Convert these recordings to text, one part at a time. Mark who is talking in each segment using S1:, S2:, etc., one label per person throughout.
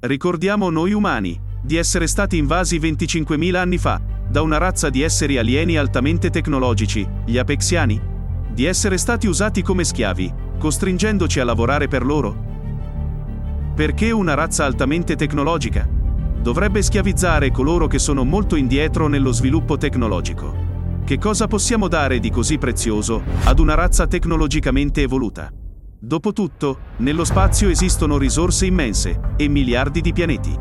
S1: Ricordiamo noi umani, di essere stati invasi 25.000 anni fa, da una razza di esseri alieni altamente tecnologici, gli apexiani? Di essere stati usati come schiavi, costringendoci a lavorare per loro? Perché una razza altamente tecnologica? Dovrebbe schiavizzare coloro che sono molto indietro nello sviluppo tecnologico. Che cosa possiamo dare di così prezioso ad una razza tecnologicamente evoluta? Dopotutto, nello spazio esistono risorse immense e miliardi di pianeti.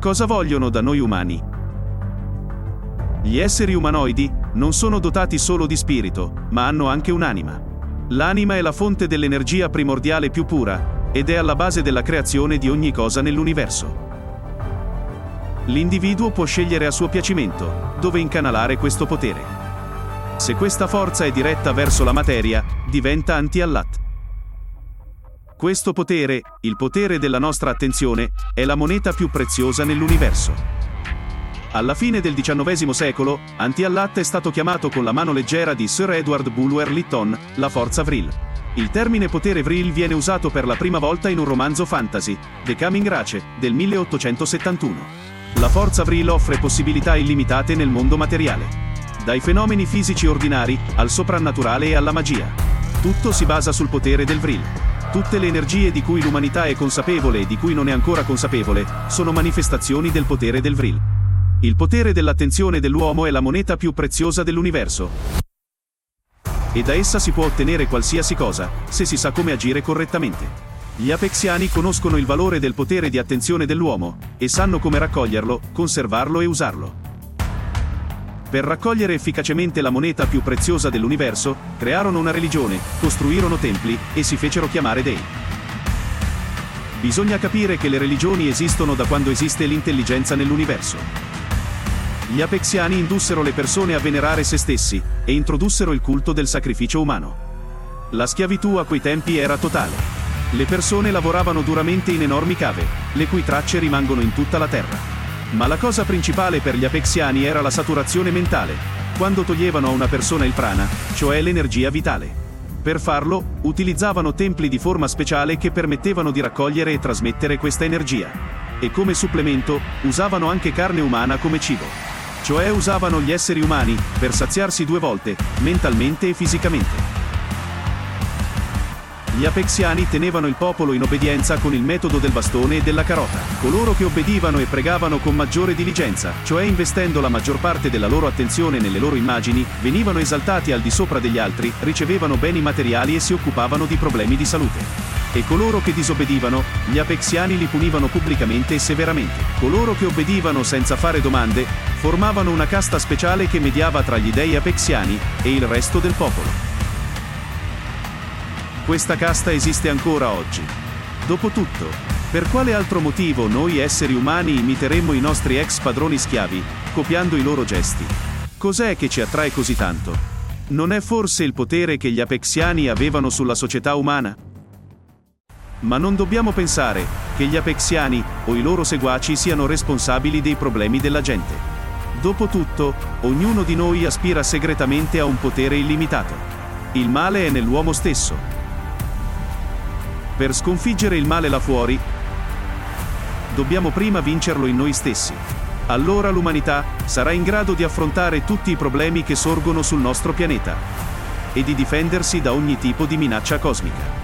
S1: Cosa vogliono da noi umani? Gli esseri umanoidi non sono dotati solo di spirito, ma hanno anche un'anima. L'anima è la fonte dell'energia primordiale più pura ed è alla base della creazione di ogni cosa nell'universo. L'individuo può scegliere a suo piacimento dove incanalare questo potere. Se questa forza è diretta verso la materia, diventa anti-allat. Questo potere, il potere della nostra attenzione, è la moneta più preziosa nell'universo. Alla fine del XIX secolo, anti-allat è stato chiamato con la mano leggera di Sir Edward Bulwer Lytton, la forza Vril. Il termine potere Vril viene usato per la prima volta in un romanzo fantasy, The Coming Race, del 1871. La forza Vril offre possibilità illimitate nel mondo materiale dai fenomeni fisici ordinari, al soprannaturale e alla magia. Tutto si basa sul potere del Vril. Tutte le energie di cui l'umanità è consapevole e di cui non è ancora consapevole, sono manifestazioni del potere del Vril. Il potere dell'attenzione dell'uomo è la moneta più preziosa dell'universo. E da essa si può ottenere qualsiasi cosa, se si sa come agire correttamente. Gli apexiani conoscono il valore del potere di attenzione dell'uomo, e sanno come raccoglierlo, conservarlo e usarlo. Per raccogliere efficacemente la moneta più preziosa dell'universo, crearono una religione, costruirono templi e si fecero chiamare dei. Bisogna capire che le religioni esistono da quando esiste l'intelligenza nell'universo. Gli apexiani indussero le persone a venerare se stessi e introdussero il culto del sacrificio umano. La schiavitù a quei tempi era totale. Le persone lavoravano duramente in enormi cave, le cui tracce rimangono in tutta la terra. Ma la cosa principale per gli apexiani era la saturazione mentale, quando toglievano a una persona il prana, cioè l'energia vitale. Per farlo, utilizzavano templi di forma speciale che permettevano di raccogliere e trasmettere questa energia. E come supplemento, usavano anche carne umana come cibo. Cioè usavano gli esseri umani, per saziarsi due volte, mentalmente e fisicamente. Gli apexiani tenevano il popolo in obbedienza con il metodo del bastone e della carota. Coloro che obbedivano e pregavano con maggiore diligenza, cioè investendo la maggior parte della loro attenzione nelle loro immagini, venivano esaltati al di sopra degli altri, ricevevano beni materiali e si occupavano di problemi di salute. E coloro che disobbedivano, gli apexiani li punivano pubblicamente e severamente. Coloro che obbedivano senza fare domande, formavano una casta speciale che mediava tra gli dei apexiani e il resto del popolo. Questa casta esiste ancora oggi. Dopotutto, per quale altro motivo noi esseri umani imiteremmo i nostri ex padroni schiavi, copiando i loro gesti? Cos'è che ci attrae così tanto? Non è forse il potere che gli apexiani avevano sulla società umana? Ma non dobbiamo pensare che gli apexiani o i loro seguaci siano responsabili dei problemi della gente. Dopotutto, ognuno di noi aspira segretamente a un potere illimitato. Il male è nell'uomo stesso, per sconfiggere il male là fuori, dobbiamo prima vincerlo in noi stessi. Allora l'umanità sarà in grado di affrontare tutti i problemi che sorgono sul nostro pianeta e di difendersi da ogni tipo di minaccia cosmica.